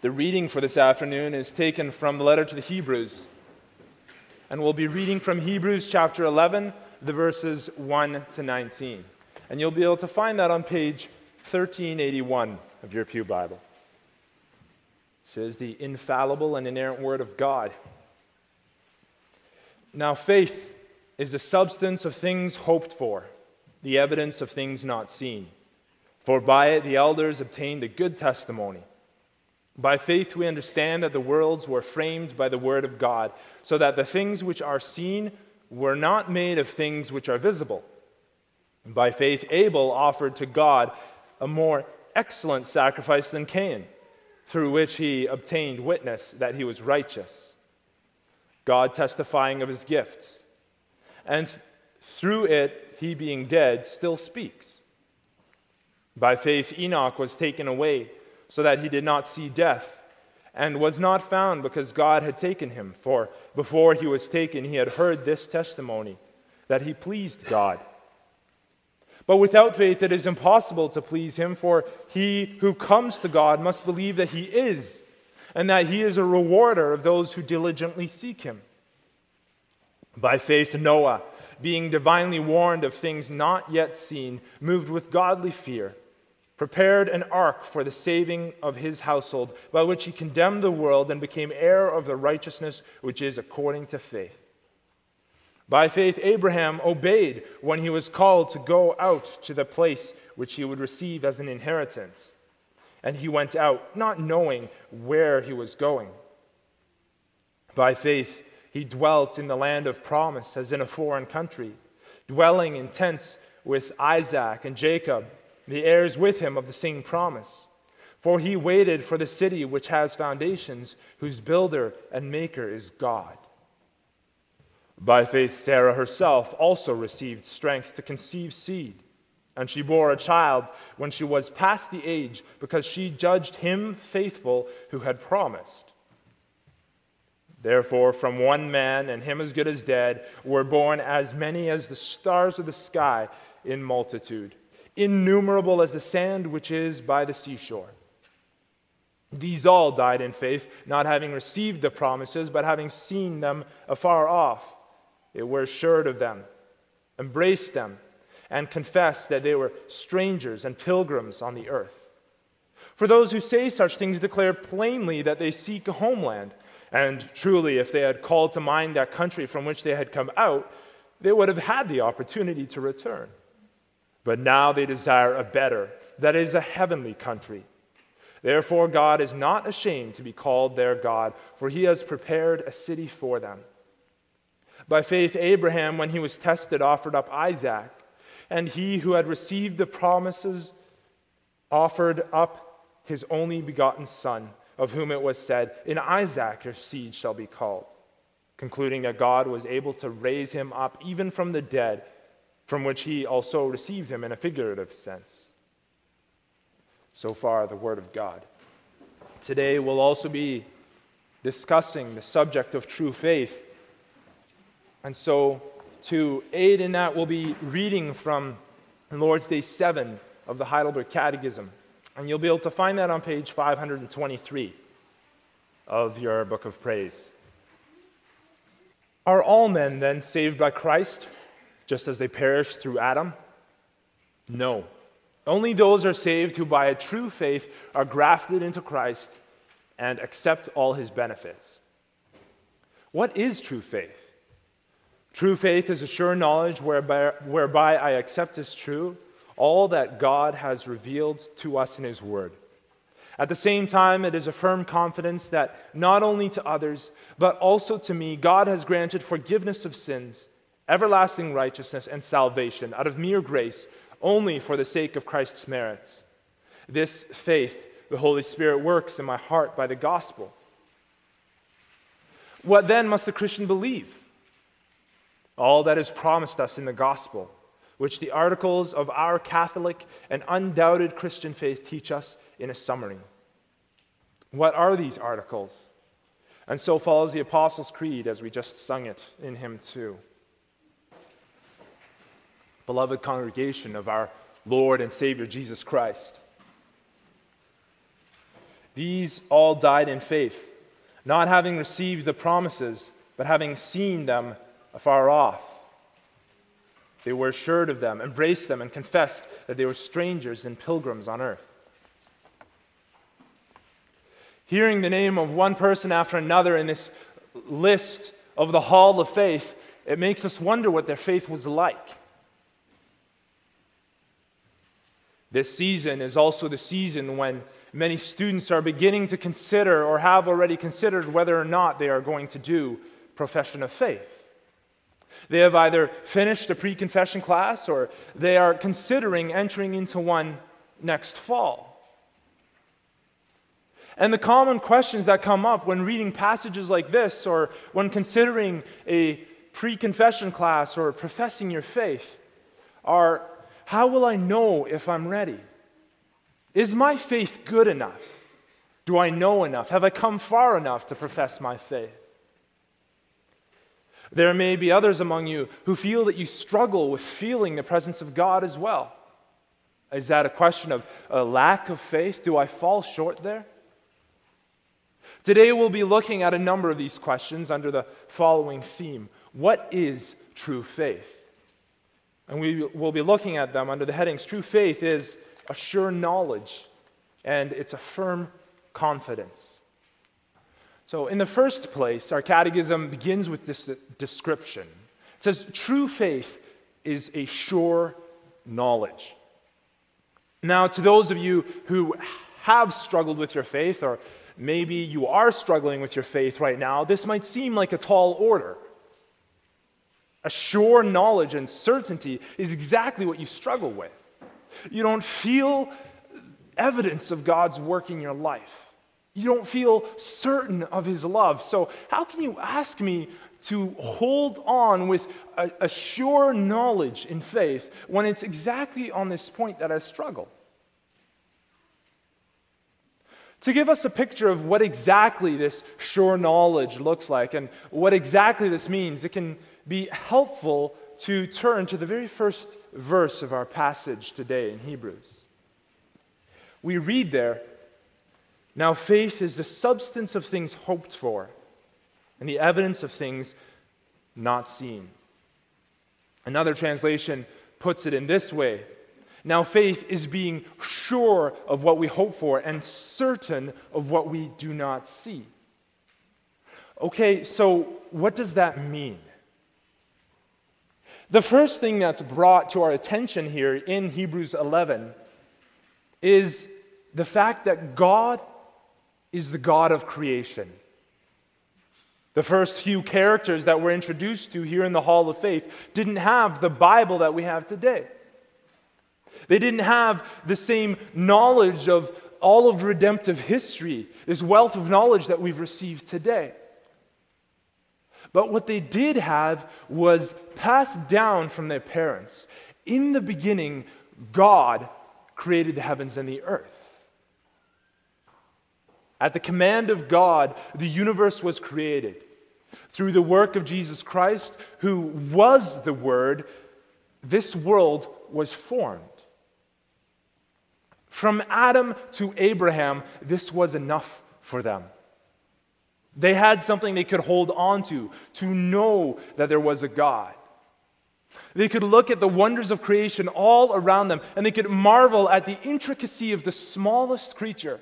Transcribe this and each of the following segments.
The reading for this afternoon is taken from the letter to the Hebrews. And we'll be reading from Hebrews chapter 11, the verses 1 to 19. And you'll be able to find that on page 1381 of your Pew Bible. It says the infallible and inerrant Word of God. Now, faith is the substance of things hoped for, the evidence of things not seen. For by it the elders obtained a good testimony. By faith, we understand that the worlds were framed by the Word of God, so that the things which are seen were not made of things which are visible. By faith, Abel offered to God a more excellent sacrifice than Cain, through which he obtained witness that he was righteous, God testifying of his gifts. And through it, he being dead, still speaks. By faith, Enoch was taken away so that he did not see death, and was not found because God had taken him. For before he was taken, he had heard this testimony that he pleased God. But without faith, it is impossible to please him, for he who comes to God must believe that he is, and that he is a rewarder of those who diligently seek him. By faith, Noah, being divinely warned of things not yet seen, moved with godly fear prepared an ark for the saving of his household, by which he condemned the world and became heir of the righteousness which is according to faith. By faith, Abraham obeyed when he was called to go out to the place which he would receive as an inheritance. And he went out, not knowing where he was going. By faith, he dwelt in the land of promise as in a foreign country, dwelling in tents with Isaac and Jacob the heirs with him of the same promise. For he waited for the city which has foundations, whose builder and maker is God. By faith, Sarah herself also received strength to conceive seed, and she bore a child when she was past the age, because she judged him faithful who had promised. Therefore, from one man, and him as good as dead, were born as many as the stars of the sky in multitude innumerable as the sand which is by the seashore. These all died in faith, not having received the promises, but having seen them afar off. They were assured of them, embraced them, and confessed that they were strangers and pilgrims on the earth. For those who say such things declare plainly that they seek a homeland. And truly, if they had called to mind that country from which they had come out, they would have had the opportunity to return. But now they desire a better, that is, a heavenly country. Therefore, God is not ashamed to be called their God, for he has prepared a city for them. By faith, Abraham, when he was tested, offered up Isaac, and he who had received the promises offered up his only begotten son, of whom it was said, In Isaac your seed shall be called, concluding that God was able to raise him up even from the dead from which he also received him in a figurative sense. So far, the Word of God. Today, we'll also be discussing the subject of true faith. And so, to aid in that, we'll be reading from Lord's Day 7 of the Heidelberg Catechism. And you'll be able to find that on page 523 of your book of praise. Are all men then saved by Christ? Just as they perished through Adam? No. Only those are saved who, by a true faith, are grafted into Christ and accept all his benefits. What is true faith? True faith is a sure knowledge whereby, whereby I accept as true all that God has revealed to us in his word. At the same time, it is a firm confidence that not only to others, but also to me, God has granted forgiveness of sins everlasting righteousness, and salvation out of mere grace only for the sake of Christ's merits. This faith, the Holy Spirit works in my heart by the gospel. What then must the Christian believe? All that is promised us in the gospel, which the articles of our Catholic and undoubted Christian faith teach us in a summary. What are these articles? And so follows the Apostles' Creed as we just sung it in hymn 2 beloved congregation of our Lord and Savior Jesus Christ. These all died in faith, not having received the promises, but having seen them afar off. They were assured of them, embraced them, and confessed that they were strangers and pilgrims on earth. Hearing the name of one person after another in this list of the hall of faith, it makes us wonder what their faith was like. This season is also the season when many students are beginning to consider or have already considered whether or not they are going to do profession of faith. They have either finished a pre confession class or they are considering entering into one next fall. And the common questions that come up when reading passages like this or when considering a pre confession class or professing your faith are how will I know if I'm ready? Is my faith good enough? Do I know enough? Have I come far enough to profess my faith? There may be others among you who feel that you struggle with feeling the presence of God as well. Is that a question of a lack of faith? Do I fall short there? Today we'll be looking at a number of these questions under the following theme What is true faith? And we will be looking at them under the headings True faith is a sure knowledge, and it's a firm confidence. So, in the first place, our catechism begins with this description. It says, True faith is a sure knowledge. Now, to those of you who have struggled with your faith, or maybe you are struggling with your faith right now, this might seem like a tall order. A sure knowledge and certainty is exactly what you struggle with. You don't feel evidence of God's work in your life. You don't feel certain of His love. So, how can you ask me to hold on with a, a, sure knowledge in faith when it's exactly on this point that I struggle? To give us a picture of what exactly this sure knowledge looks like and what exactly this means, it can be helpful to turn to the very first verse of our passage today in Hebrews. We read there, Now faith is the substance of things hoped for and the evidence of things not seen. Another translation puts it in this way Now faith is being sure of what we hope for and certain of what we do not see. Okay, so what does that mean? The first thing that's brought to our attention here in Hebrews 11 is the fact that God is the God of creation. The first few characters that we're introduced to here in the Hall of Faith didn't have the Bible that we have today. They didn't have the same knowledge of all of redemptive history, this wealth of knowledge that we've received today. But what they did have was passed down from their parents. In the beginning, God created the heavens and the earth. At the command of God, the universe was created. Through the work of Jesus Christ, who was the Word, this world was formed. From Adam to Abraham, this was enough for them. They had something they could hold on to, to know that there was a God. They could look at the wonders of creation all around them, and they could marvel at the intricacy of the smallest creature.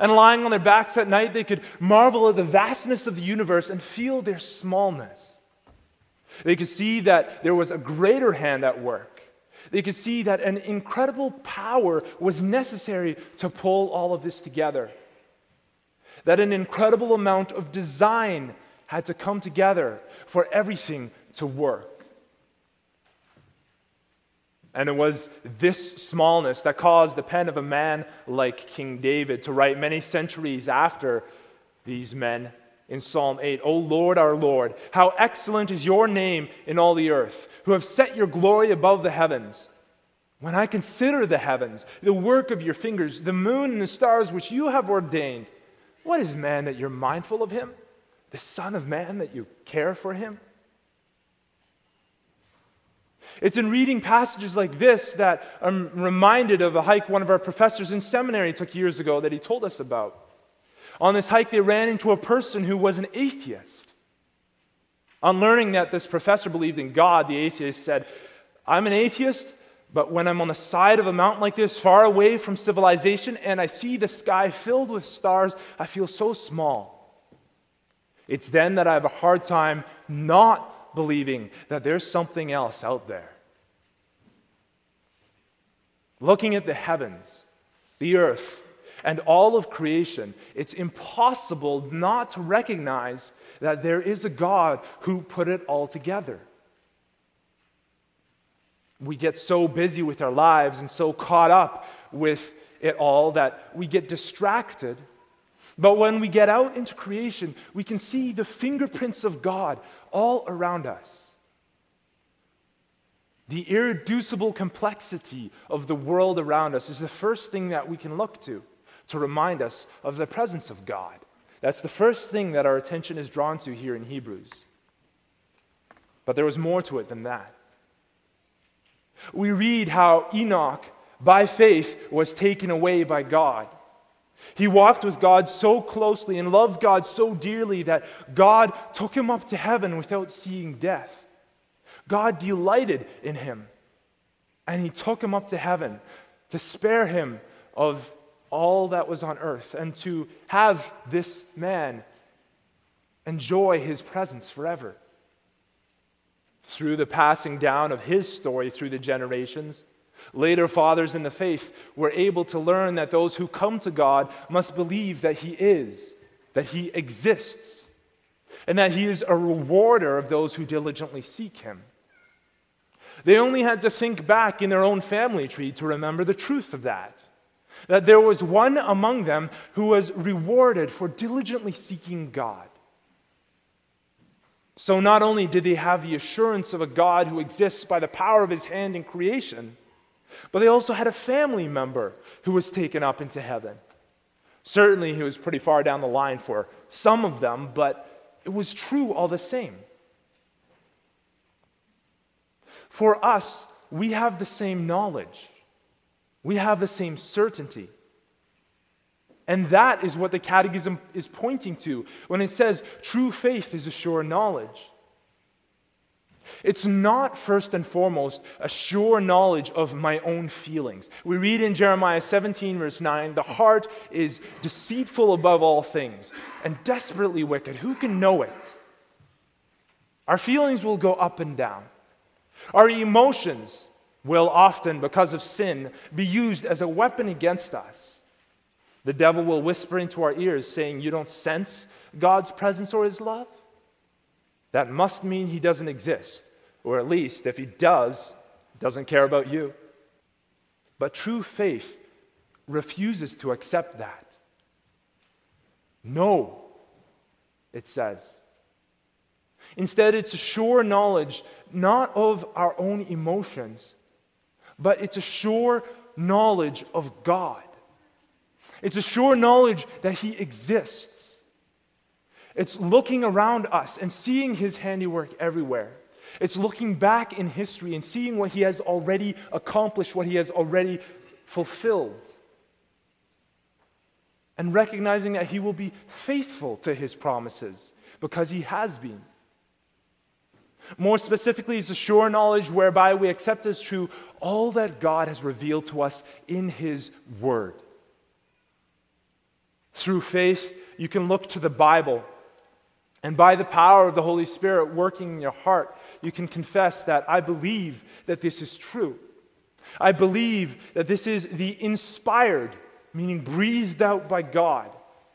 And lying on their backs at night, they could marvel at the vastness of the universe and feel their smallness. They could see that there was a greater hand at work. They could see that an incredible power was necessary to pull all of this together that an incredible amount of design had to come together for everything to work. And it was this smallness that caused the pen of a man like King David to write many centuries after these men in Psalm 8 O Lord, our Lord, how excellent is your name in all the earth, who have set your glory above the heavens. When I consider the heavens, the work of your fingers, the moon and the stars which you have ordained, what is man that you're mindful of him? The Son of Man that you care for him? It's in reading passages like this that I'm reminded of a hike one of our professors in seminary took years ago that he told us about. On this hike, they ran into a person who was an atheist. On learning that this professor believed in God, the atheist said, I'm an atheist, but when I'm on the side of a mountain like this, far away from civilization, and I see the sky filled with stars, I feel so small. It's then that I have a hard time not believing that there's something else out there. Looking at the heavens, the earth, and all of creation, it's impossible not to recognize that there is a God who put it all together. We get so busy with our lives and so caught up with it all that we get distracted. But when we get out into creation, we can see the fingerprints of God all around us. The irreducible complexity of the world around us is the first thing that we can look to to remind us of the presence of God. That's the first thing that our attention is drawn to here in Hebrews. But there was more to it than that. We read how Enoch, by faith, was taken away by God. He walked with God so closely and loved God so dearly that God took him up to heaven without seeing death. God delighted in him, and he took him up to heaven to spare him of all that was on earth and to have this man enjoy his presence forever. Through the passing down of his story through the generations, later fathers in the faith were able to learn that those who come to God must believe that he is, that he exists, and that he is a rewarder of those who diligently seek him. They only had to think back in their own family tree to remember the truth of that. That there was one among them who was rewarded for diligently seeking God. So not only did they have the assurance of a God who exists by the power of his hand in creation, but they also had a family member who was taken up into heaven. Certainly, he was pretty far down the line for some of them, but it was true all the same. For us, we have the same knowledge, we have the same certainty. And that is what the Catechism is pointing to when it says true faith is a sure knowledge. It's not first and foremost a sure knowledge of my own feelings. We read in Jeremiah 17, verse 9 the heart is deceitful above all things and desperately wicked. Who can know it? Our feelings will go up and down. Our emotions will often, because of sin, be used as a weapon against us. The devil will whisper into our ears saying, You don't sense God's presence or his love? That must mean he doesn't exist. Or at least, if he does, doesn't care about you. But true faith refuses to accept that. No, it says. Instead, it's a sure knowledge not of our own emotions, but it's a sure knowledge of God. It's a sure knowledge that He exists. It's looking around us and seeing His handiwork everywhere. It's looking back in history and seeing what He has already accomplished, what He has already fulfilled. And recognizing that He will be faithful to His promises because He has been. More specifically, it's a sure knowledge whereby we accept as true all that God has revealed to us in His Word. Through faith, you can look to the Bible, and by the power of the Holy Spirit working in your heart, you can confess that I believe that this is true. I believe that this is the inspired, meaning breathed out by God.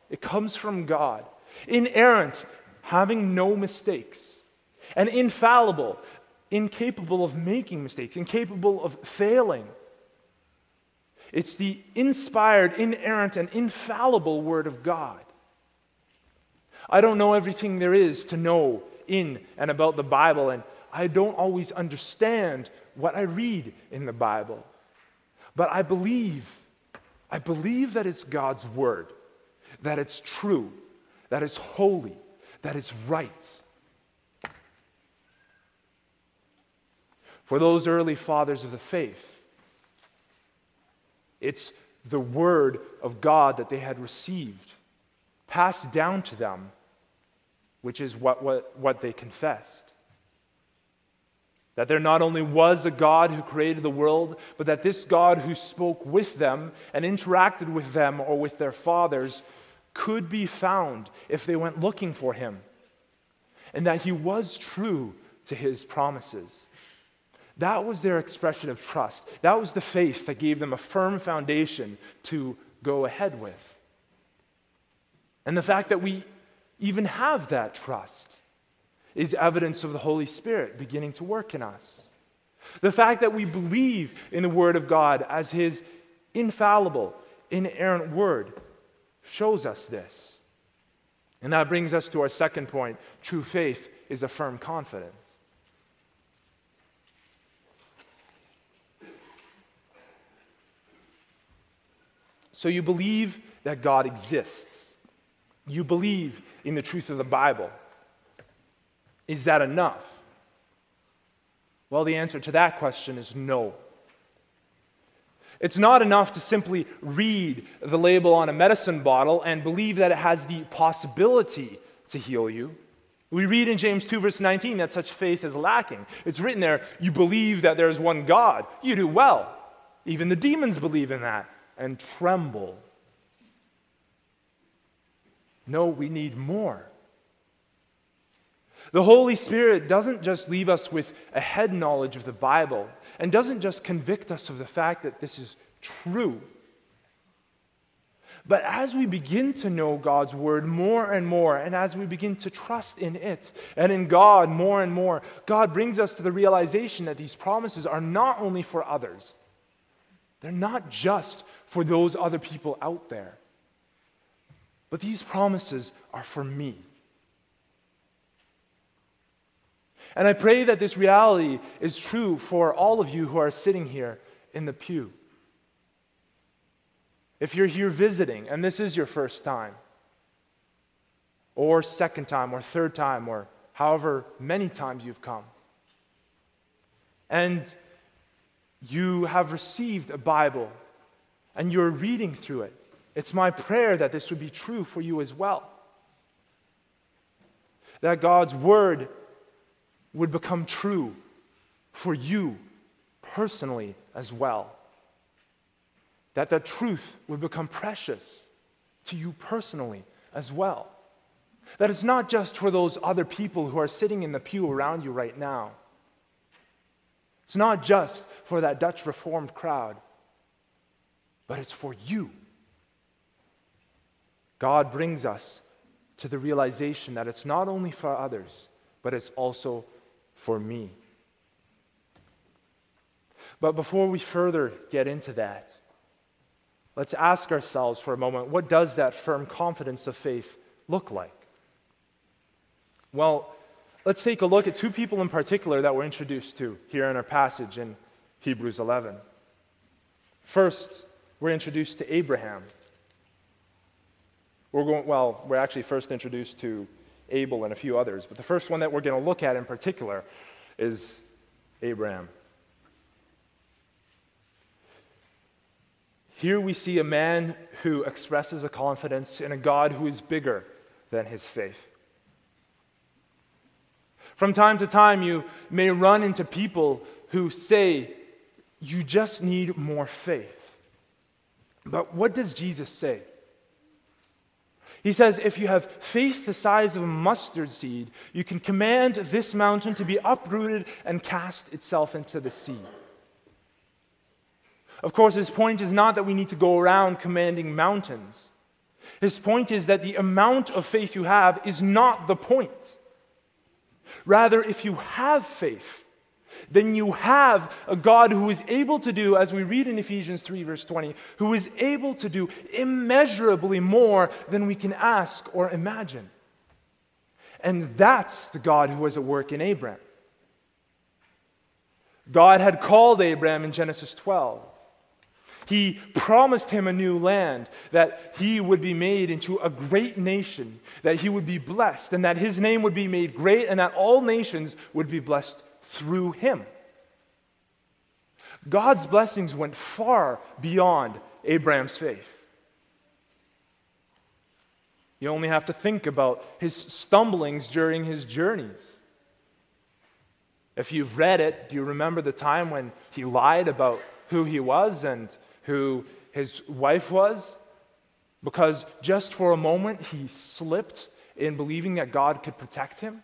It comes from God. Inerrant, having no mistakes and infallible, incapable of making mistakes, incapable of failing. It's the inspired, inerrant, and infallible Word of God. I don't know everything there is to know in and about the Bible, and I don't always understand what I read in the Bible. But I believe, I believe that it's God's Word, that it's true, that it's holy, that it's right. for those early fathers of the faith. It's the word of God that they had received. passed down to them, which is what, what, what they confessed. That there not only was a God who created the world, but that this God who spoke with them and interacted with them or with their fathers could be found if they went looking for him. And that he was true to his promises. That was their expression of trust. That was the faith that gave them a firm foundation to go ahead with. And the fact that we even have that trust is evidence of the Holy Spirit beginning to work in us. The fact that we believe in the Word of God as His infallible, inerrant Word shows us this. And that brings us to our second point true faith is a firm confidence. So you believe that God exists. You believe in the truth of the Bible. Is that enough? Well, the answer to that question is no. It's not enough to simply read the label on a medicine bottle and believe that it has the possibility to heal you. We read in James 2, verse 19, that such faith is lacking. It's written there, you believe that there is one God. You do well. Even the demons believe in that and tremble. No, we need more. The Holy Spirit doesn't just leave us with a head knowledge of the Bible and doesn't just convict us of the fact that this is true. But as we begin to know God's word more and more, and as we begin to trust in it and in God more and more, God brings us to the realization that these promises are not only for others, they're not just for those other people out there, but these promises are for me. And I pray that this reality is true for all of you who are sitting here in the pew. If you're here visiting and this is your first time, or second time, or third time, or however many times you've come, and you have received a Bible and you're reading through it, it's my prayer that this would be true for you as well. That God's Word would become true for you personally as well. That the truth would become precious to you personally as well. That it's not just for those other people who are sitting in the pew around you right now. It's not just for that Dutch Reformed crowd, but it's for you. God brings us to the realization that it's not only for others, but it's also for me. But before we further get into that, let's ask ourselves for a moment what does that firm confidence of faith look like? Well, let's take a look at two people in particular that we're introduced to here in our passage in Hebrews 11. First, we're introduced to Abraham. We're going, well, we're actually first introduced to Abel, and a few others. But the first one that we're going to look at in particular is Abraham. Here we see a man who expresses a confidence in a God who is bigger than his faith. From time to time, you may run into people who say, You just need more faith. But what does Jesus say? He says, if you have faith the size of a mustard seed, you can command this mountain to be uprooted and cast itself into the sea. Of course, his point is not that we need to go around commanding mountains. His point is that the amount of faith you have is not the point. Rather, if you have faith, then you have a God who is able to do, as we read in Ephesians 3, verse 20, who is able to do immeasurably more than we can ask or imagine. And that's the God who was at work in Abraham. God had called Abraham in Genesis 12. He promised him a new land, that he would be made into a great nation, that he would be blessed, and that his name would be made great, and that all nations would be blessed through him. God's blessings went far beyond Abraham's faith. You only have to think about his stumblings during his journeys. If you've read it, do you remember the time when he lied about who he was and who his wife was? Because just for a moment he slipped in believing that God could protect him?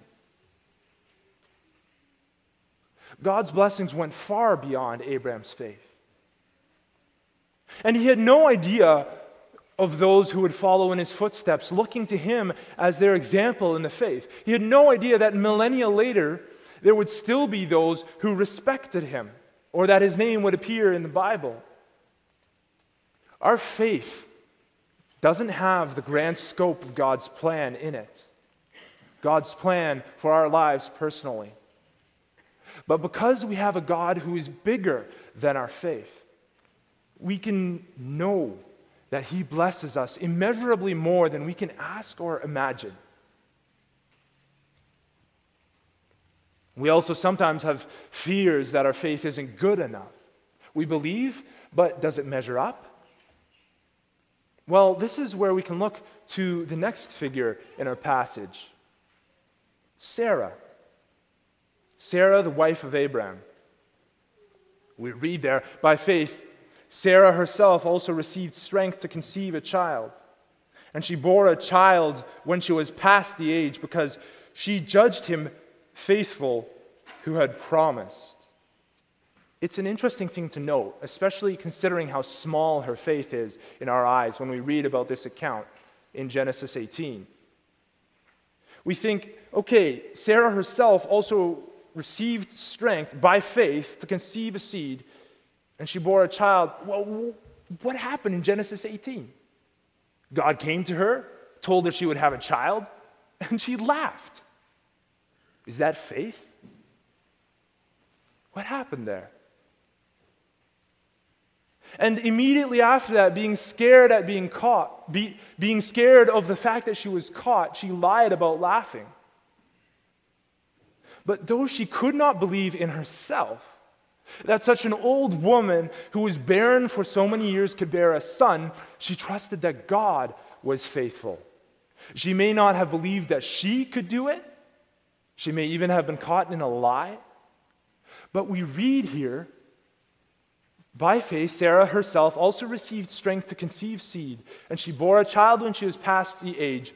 God's blessings went far beyond Abraham's faith. And he had no idea of those who would follow in his footsteps, looking to him as their example in the faith. He had no idea that millennia later, there would still be those who respected him or that his name would appear in the Bible. Our faith doesn't have the grand scope of God's plan in it, God's plan for our lives personally. But because we have a God who is bigger than our faith, we can know that He blesses us immeasurably more than we can ask or imagine. We also sometimes have fears that our faith isn't good enough. We believe, but does it measure up? Well, this is where we can look to the next figure in our passage Sarah. Sarah, the wife of Abraham. We read there, by faith, Sarah herself also received strength to conceive a child. And she bore a child when she was past the age because she judged him faithful who had promised. It's an interesting thing to note, especially considering how small her faith is in our eyes when we read about this account in Genesis 18. We think, okay, Sarah herself also received strength by faith to conceive a seed and she bore a child. Well, what happened in Genesis 18? God came to her, told her she would have a child, and she laughed. Is that faith? What happened there? And immediately after that, being scared at being caught, be, being scared of the fact that she was caught, she lied about laughing. But though she could not believe in herself, that such an old woman who was barren for so many years could bear a son, she trusted that God was faithful. She may not have believed that she could do it, she may even have been caught in a lie. But we read here by faith, Sarah herself also received strength to conceive seed, and she bore a child when she was past the age,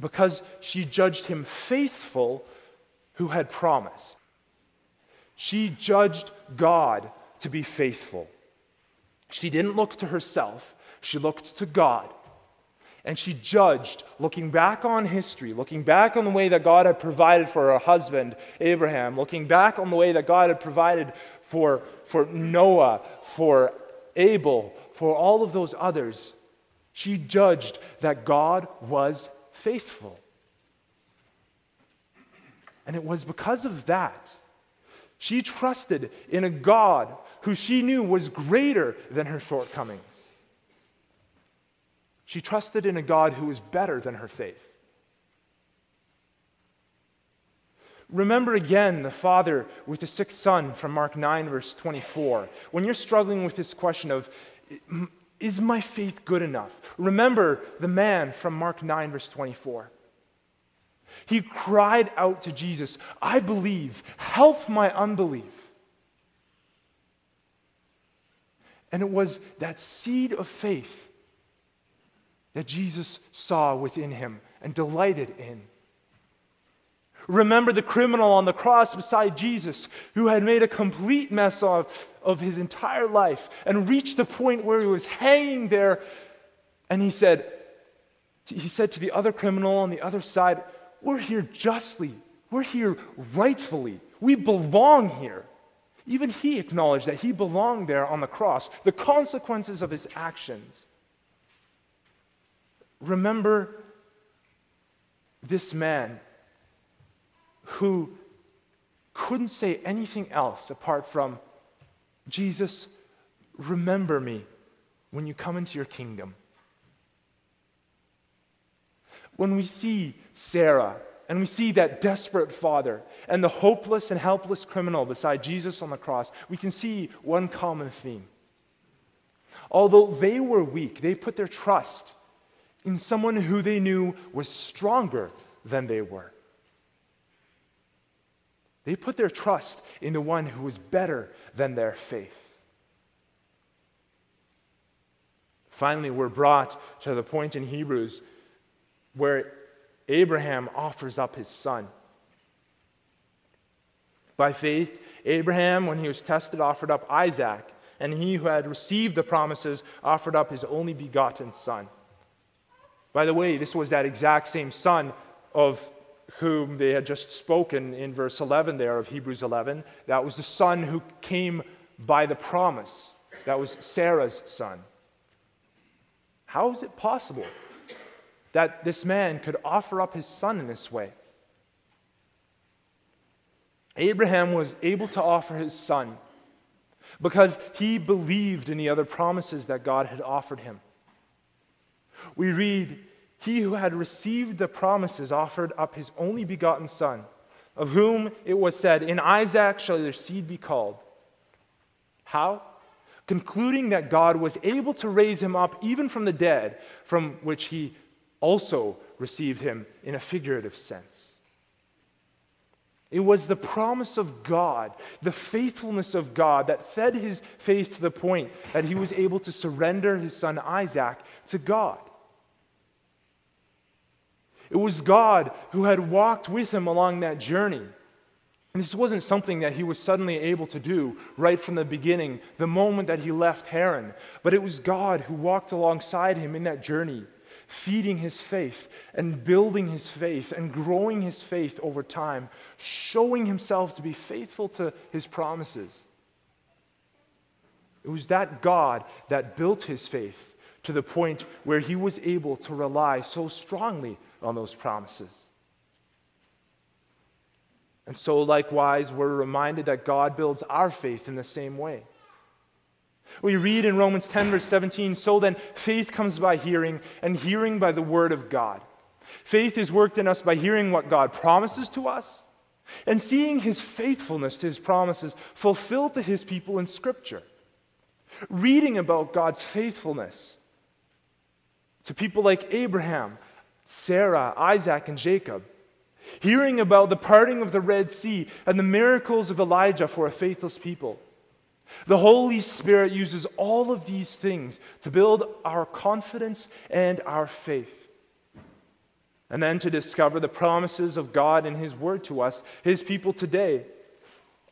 because she judged him faithful who had promised. She judged God to be faithful. She didn't look to herself, she looked to God. And she judged, looking back on history, looking back on the way that God had provided for her husband, Abraham, looking back on the way that God had provided for, for Noah, for Abel, for all of those others. She judged that God was faithful. And it was because of that she trusted in a God who she knew was greater than her shortcomings. She trusted in a God who was better than her faith. Remember again the father with the sick son from Mark 9, verse 24. When you're struggling with this question of, is my faith good enough? Remember the man from Mark 9, verse 24. He cried out to Jesus, I believe, help my unbelief. And it was that seed of faith that Jesus saw within him and delighted in. Remember the criminal on the cross beside Jesus who had made a complete mess of, of his entire life and reached the point where he was hanging there. And he said, he said to the other criminal on the other side, we're here justly. We're here rightfully. We belong here. Even he acknowledged that he belonged there on the cross, the consequences of his actions. Remember this man who couldn't say anything else apart from, Jesus, remember me when you come into your kingdom. When we see Sarah and we see that desperate father and the hopeless and helpless criminal beside Jesus on the cross, we can see one common theme. Although they were weak, they put their trust in someone who they knew was stronger than they were. They put their trust in the one who was better than their faith. Finally, we're brought to the point in Hebrews where Abraham offers up his son. By faith, Abraham, when he was tested, offered up Isaac, and he who had received the promises offered up his only begotten son. By the way, this was that exact same son of whom they had just spoken in verse 11 there of Hebrews 11. That was the son who came by the promise. That was Sarah's son. How is it possible that this man could offer up his son in this way? Abraham was able to offer his son because he believed in the other promises that God had offered him. We read, He who had received the promises offered up his only begotten son, of whom it was said, In Isaac shall your seed be called. How? Concluding that God was able to raise him up even from the dead, from which he also received him in a figurative sense. It was the promise of God, the faithfulness of God, that fed his faith to the point that he was able to surrender his son Isaac to God. It was God who had walked with him along that journey. And this wasn't something that he was suddenly able to do right from the beginning, the moment that he left Haran, but it was God who walked alongside him in that journey feeding his faith and building his faith and growing his faith over time, showing himself to be faithful to his promises. It was that God that built his faith to the point where he was able to rely so strongly on those promises. And so, likewise, we're reminded that God builds our faith in the same way. We read in Romans 10, verse 17 So then, faith comes by hearing, and hearing by the word of God. Faith is worked in us by hearing what God promises to us and seeing his faithfulness to his promises fulfilled to his people in Scripture. Reading about God's faithfulness to people like Abraham, Sarah, Isaac, and Jacob. Hearing about the parting of the Red Sea and the miracles of Elijah for a faithless people the Holy Spirit uses all of these things to build our confidence and our faith. And then to discover the promises of God in His Word to us, His people today,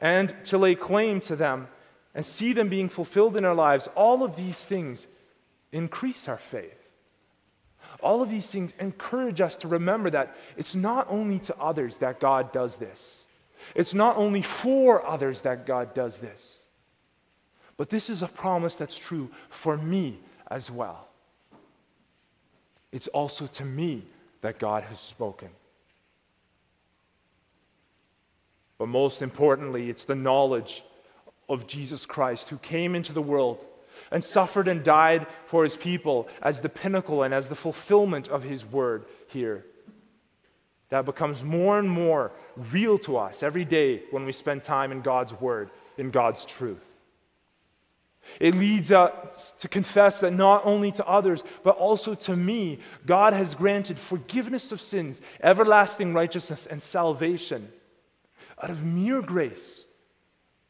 and to lay claim to them and see them being fulfilled in our lives. All of these things increase our faith. All of these things encourage us to remember that it's not only to others that God does this, it's not only for others that God does this. But this is a promise that's true for me as well. It's also to me that God has spoken. But most importantly, it's the knowledge of Jesus Christ who came into the world and suffered and died for his people as the pinnacle and as the fulfillment of his word here. That becomes more and more real to us every day when we spend time in God's word, in God's truth. It leads us to confess that not only to others, but also to me, God has granted forgiveness of sins, everlasting righteousness, and salvation out of mere grace,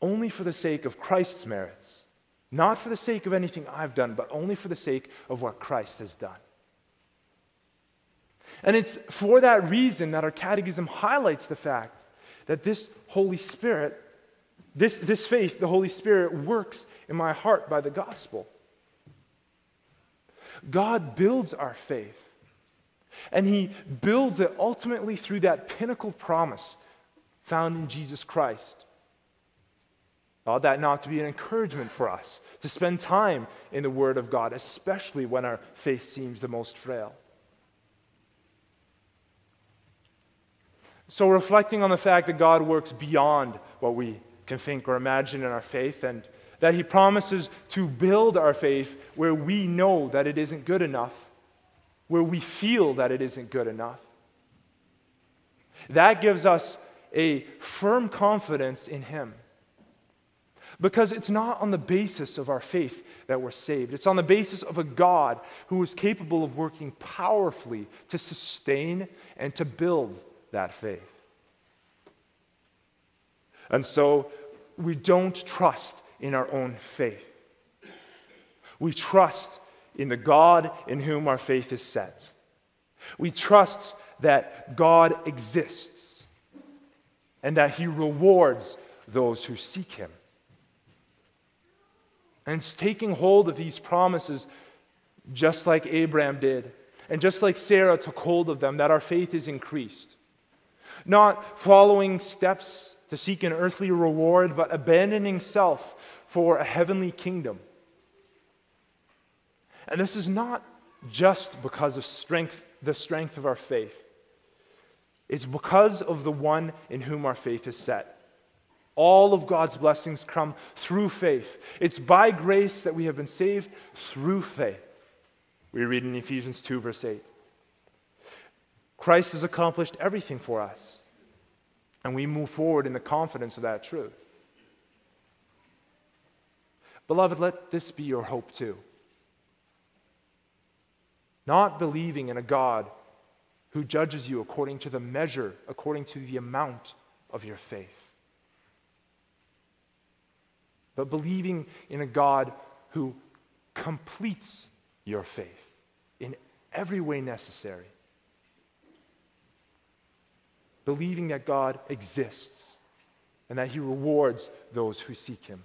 only for the sake of Christ's merits. Not for the sake of anything I've done, but only for the sake of what Christ has done. And it's for that reason that our catechism highlights the fact that this Holy Spirit, this, this faith, the Holy Spirit, works in my heart by the gospel. God builds our faith, and He builds it ultimately through that pinnacle promise found in Jesus Christ. Ought that not to be an encouragement for us to spend time in the Word of God, especially when our faith seems the most frail? So, reflecting on the fact that God works beyond what we can think or imagine in our faith, and that He promises to build our faith where we know that it isn't good enough, where we feel that it isn't good enough. That gives us a firm confidence in Him. Because it's not on the basis of our faith that we're saved. It's on the basis of a God who is capable of working powerfully to sustain and to build that faith. And so we don't trust in our own faith. We trust in the God in whom our faith is set. We trust that God exists and that He rewards those who seek Him. And it's taking hold of these promises just like Abraham did, and just like Sarah took hold of them, that our faith is increased. Not following steps to seek an earthly reward, but abandoning self for a heavenly kingdom. And this is not just because of strength, the strength of our faith. It's because of the one in whom our faith is set. All of God's blessings come through faith. It's by grace that we have been saved through faith. We read in Ephesians 2, verse 8. Christ has accomplished everything for us, and we move forward in the confidence of that truth. Beloved, let this be your hope too. Not believing in a God who judges you according to the measure, according to the amount of your faith but believing in a God who completes your faith in every way necessary. Believing that God exists and that He rewards those who seek Him.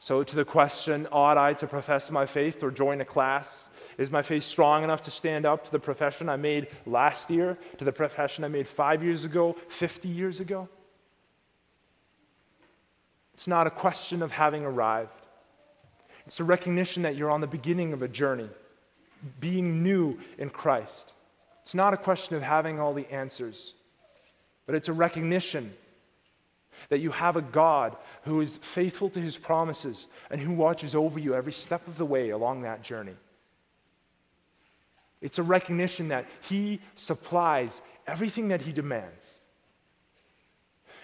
So, to the question, ought I to profess my faith or join a class? Is my faith strong enough to stand up to the profession I made last year, to the profession I made five years ago, 50 years ago? It's not a question of having arrived. It's a recognition that you're on the beginning of a journey, being new in Christ. It's not a question of having all the answers, but it's a recognition that you have a God who is faithful to his promises and who watches over you every step of the way along that journey. It's a recognition that he supplies everything that he demands.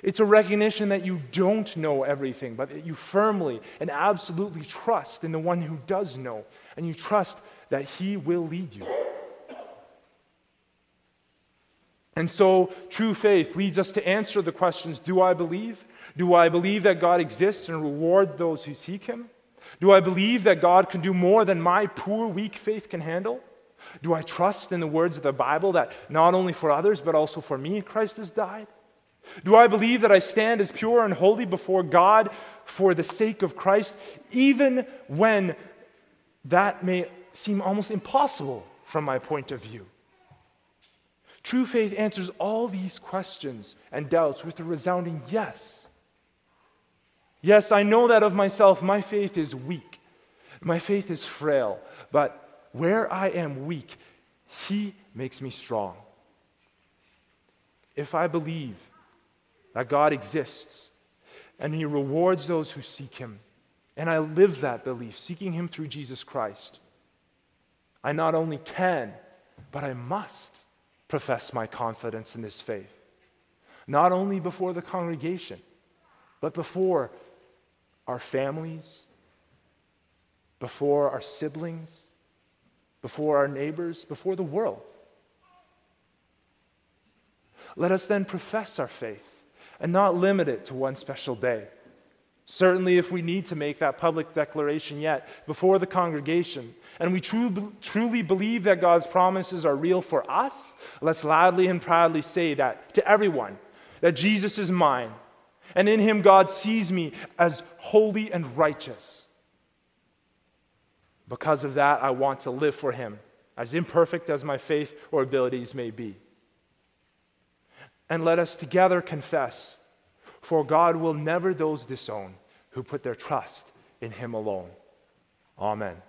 It's a recognition that you don't know everything, but that you firmly and absolutely trust in the one who does know, and you trust that he will lead you. And so, true faith leads us to answer the questions Do I believe? Do I believe that God exists and reward those who seek him? Do I believe that God can do more than my poor, weak faith can handle? Do I trust in the words of the Bible that not only for others, but also for me, Christ has died? Do I believe that I stand as pure and holy before God for the sake of Christ, even when that may seem almost impossible from my point of view? True faith answers all these questions and doubts with a resounding yes. Yes, I know that of myself, my faith is weak. My faith is frail. But where I am weak, He makes me strong. If I believe that God exists and He rewards those who seek Him. And I live that belief, seeking Him through Jesus Christ. I not only can, but I must profess my confidence in this faith. Not only before the congregation, but before our families, before our siblings, before our neighbors, before the world. Let us then profess our faith and not limit it to one special day. Certainly, if we need to make that public declaration yet before the congregation, and we truly believe that God's promises are real for us, let's loudly and proudly say that to everyone that Jesus is mine, and in him God sees me as holy and righteous. Because of that, I want to live for him, as imperfect as my faith or abilities may be and let us together confess, for God will never those disown who put their trust in him alone. Amen.